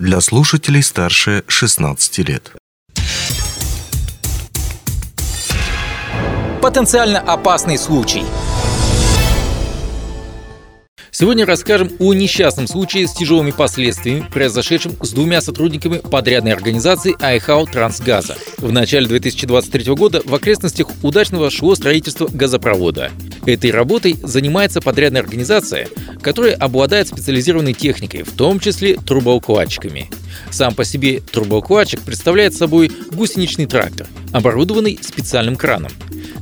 для слушателей старше 16 лет. Потенциально опасный случай – Сегодня расскажем о несчастном случае с тяжелыми последствиями, произошедшем с двумя сотрудниками подрядной организации Айхау Трансгаза. В начале 2023 года в окрестностях удачного шло строительство газопровода. Этой работой занимается подрядная организация, которая обладает специализированной техникой, в том числе трубоукладчиками. Сам по себе трубоукладчик представляет собой гусеничный трактор, оборудованный специальным краном –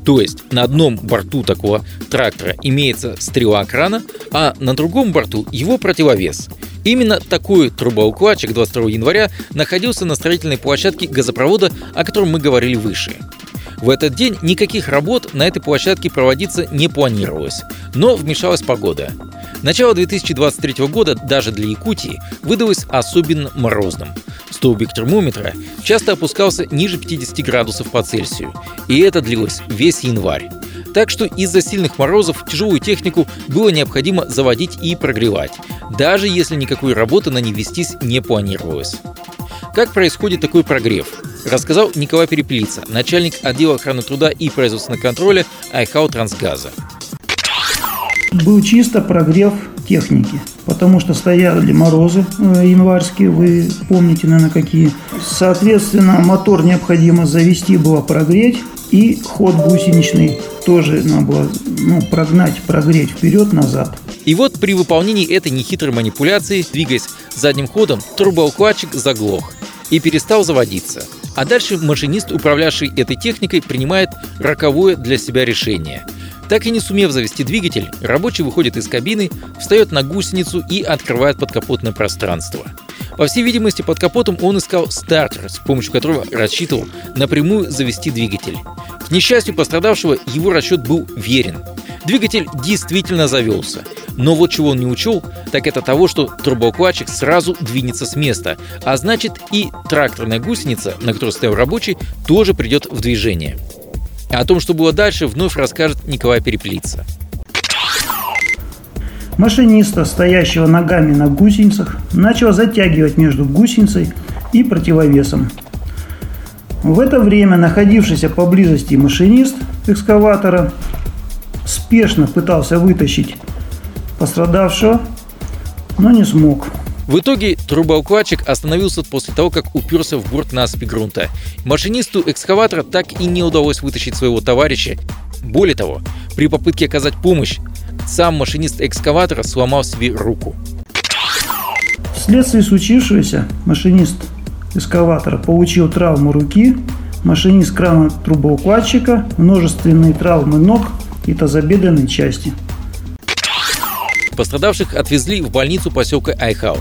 то есть на одном борту такого трактора имеется стрела крана, а на другом борту его противовес. Именно такой трубоукладчик 22 января находился на строительной площадке газопровода, о котором мы говорили выше. В этот день никаких работ на этой площадке проводиться не планировалось, но вмешалась погода. Начало 2023 года даже для Якутии выдалось особенно морозным. Столбик термометра часто опускался ниже 50 градусов по Цельсию, и это длилось весь январь. Так что из-за сильных морозов тяжелую технику было необходимо заводить и прогревать, даже если никакой работы на ней вестись не планировалось. Как происходит такой прогрев? Рассказал Николай Перепелица, начальник отдела охраны труда и производственного контроля Айхау Трансгаза. Был чисто прогрев техники, потому что стояли морозы э, январские, вы помните, наверное, какие. Соответственно, мотор необходимо завести было прогреть, и ход гусеничный тоже надо было ну, прогнать, прогреть вперед-назад. И вот при выполнении этой нехитрой манипуляции, двигаясь задним ходом, турбоукладчик заглох и перестал заводиться. А дальше машинист, управлявший этой техникой, принимает роковое для себя решение – так и не сумев завести двигатель, рабочий выходит из кабины, встает на гусеницу и открывает подкапотное пространство. По всей видимости, под капотом он искал стартер, с помощью которого рассчитывал напрямую завести двигатель. К несчастью пострадавшего, его расчет был верен. Двигатель действительно завелся. Но вот чего он не учел, так это того, что турбоукладчик сразу двинется с места, а значит и тракторная гусеница, на которой стоял рабочий, тоже придет в движение. О том, что было дальше, вновь расскажет Николай Переплица. Машиниста, стоящего ногами на гусеницах, начал затягивать между гусеницей и противовесом. В это время находившийся поблизости машинист экскаватора спешно пытался вытащить пострадавшего, но не смог. В итоге трубоукладчик остановился после того, как уперся в борт насыпи грунта. Машинисту экскаватора так и не удалось вытащить своего товарища. Более того, при попытке оказать помощь, сам машинист экскаватора сломал себе руку. Вследствие случившегося машинист экскаватора получил травму руки, машинист крана трубоукладчика, множественные травмы ног и тазобедренной части. Пострадавших отвезли в больницу поселка Айхау.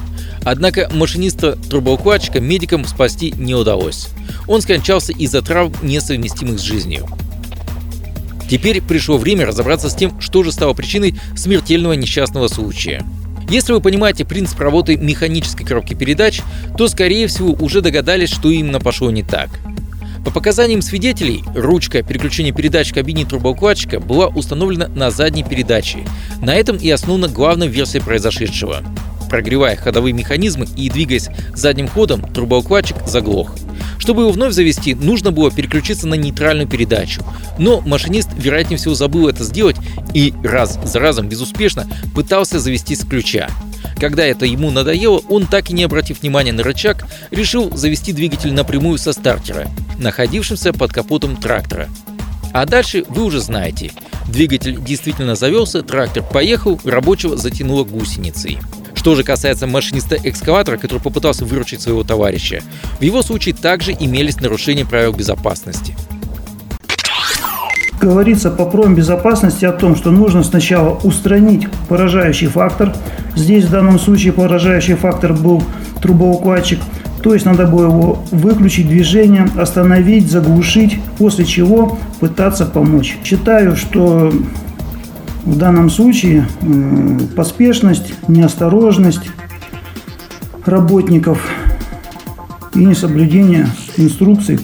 Однако машиниста трубоукладчика медикам спасти не удалось. Он скончался из-за травм, несовместимых с жизнью. Теперь пришло время разобраться с тем, что же стало причиной смертельного несчастного случая. Если вы понимаете принцип работы механической коробки передач, то, скорее всего, уже догадались, что именно пошло не так. По показаниям свидетелей, ручка переключения передач в кабине трубоукладчика была установлена на задней передаче. На этом и основана главная версия произошедшего. Прогревая ходовые механизмы и двигаясь задним ходом, трубоукладчик заглох. Чтобы его вновь завести, нужно было переключиться на нейтральную передачу. Но машинист, вероятнее всего, забыл это сделать и раз за разом безуспешно пытался завести с ключа. Когда это ему надоело, он, так и не обратив внимания на рычаг, решил завести двигатель напрямую со стартера, находившимся под капотом трактора. А дальше вы уже знаете. Двигатель действительно завелся, трактор поехал, рабочего затянуло гусеницей. Что же касается машиниста экскаватора, который попытался выручить своего товарища, в его случае также имелись нарушения правил безопасности. Говорится по промбезопасности о том, что нужно сначала устранить поражающий фактор. Здесь в данном случае поражающий фактор был трубоукладчик. То есть надо было его выключить движение, остановить, заглушить, после чего пытаться помочь. Считаю, что в данном случае поспешность, неосторожность работников и несоблюдение инструкций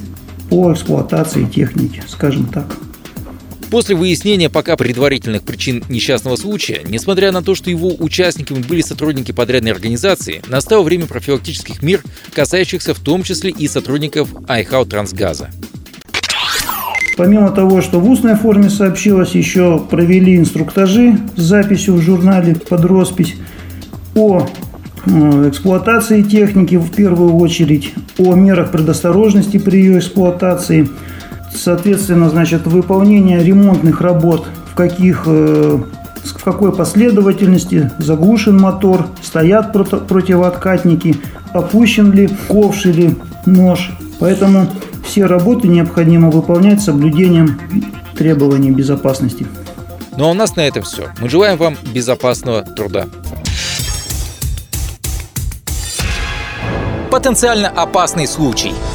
по эксплуатации техники, скажем так. После выяснения пока предварительных причин несчастного случая, несмотря на то, что его участниками были сотрудники подрядной организации, настало время профилактических мер, касающихся в том числе и сотрудников Айхау Трансгаза. Помимо того, что в устной форме сообщилось, еще провели инструктажи с записью в журнале под роспись о э, эксплуатации техники в первую очередь, о мерах предосторожности при ее эксплуатации, соответственно, значит, выполнение ремонтных работ, в каких э, в какой последовательности заглушен мотор, стоят противооткатники, опущен ли ковш или нож. Поэтому все работы необходимо выполнять с соблюдением требований безопасности. Ну а у нас на этом все. Мы желаем вам безопасного труда. Потенциально опасный случай –